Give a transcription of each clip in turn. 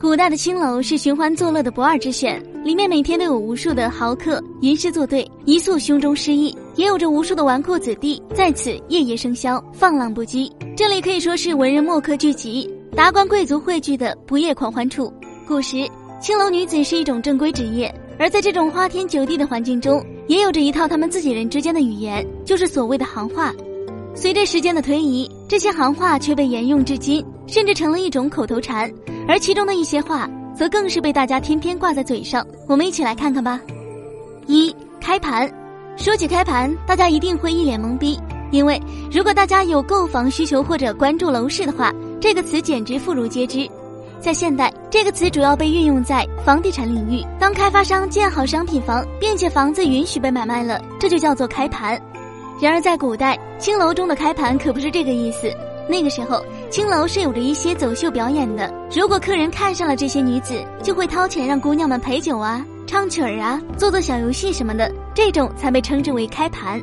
古代的青楼是寻欢作乐的不二之选，里面每天都有无数的豪客吟诗作对，一诉胸中诗意；也有着无数的纨绔子弟在此夜夜笙箫，放浪不羁。这里可以说是文人墨客聚集、达官贵族汇聚的不夜狂欢处。古时，青楼女子是一种正规职业，而在这种花天酒地的环境中，也有着一套他们自己人之间的语言，就是所谓的行话。随着时间的推移，这些行话却被沿用至今，甚至成了一种口头禅。而其中的一些话，则更是被大家天天挂在嘴上。我们一起来看看吧。一开盘，说起开盘，大家一定会一脸懵逼，因为如果大家有购房需求或者关注楼市的话，这个词简直妇孺皆知。在现代，这个词主要被运用在房地产领域。当开发商建好商品房，并且房子允许被买卖了，这就叫做开盘。然而在古代，青楼中的开盘可不是这个意思。那个时候，青楼是有着一些走秀表演的。如果客人看上了这些女子，就会掏钱让姑娘们陪酒啊、唱曲儿啊、做做小游戏什么的，这种才被称之为开盘。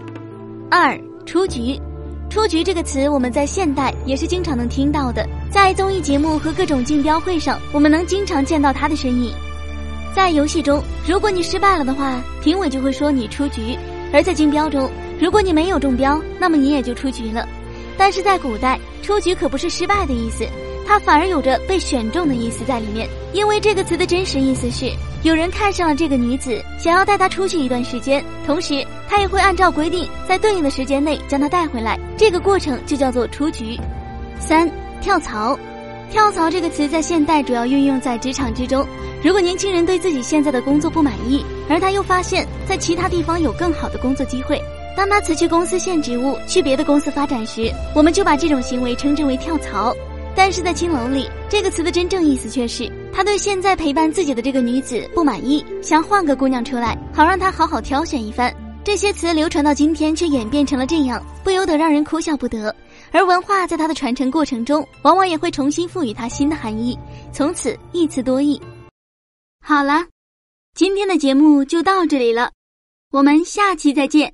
二出局，出局这个词我们在现代也是经常能听到的，在综艺节目和各种竞标会上，我们能经常见到它的身影。在游戏中，如果你失败了的话，评委就会说你出局；而在竞标中，如果你没有中标，那么你也就出局了。但是在古代，出局可不是失败的意思，它反而有着被选中的意思在里面。因为这个词的真实意思是，有人看上了这个女子，想要带她出去一段时间，同时他也会按照规定，在对应的时间内将她带回来。这个过程就叫做出局。三跳槽，跳槽这个词在现代主要运用在职场之中。如果年轻人对自己现在的工作不满意，而他又发现，在其他地方有更好的工作机会。当他辞去公司现职务去别的公司发展时，我们就把这种行为称之为跳槽。但是在青楼里，这个词的真正意思却是他对现在陪伴自己的这个女子不满意，想换个姑娘出来，好让他好好挑选一番。这些词流传到今天，却演变成了这样，不由得让人哭笑不得。而文化在它的传承过程中，往往也会重新赋予它新的含义，从此一词多义。好了，今天的节目就到这里了，我们下期再见。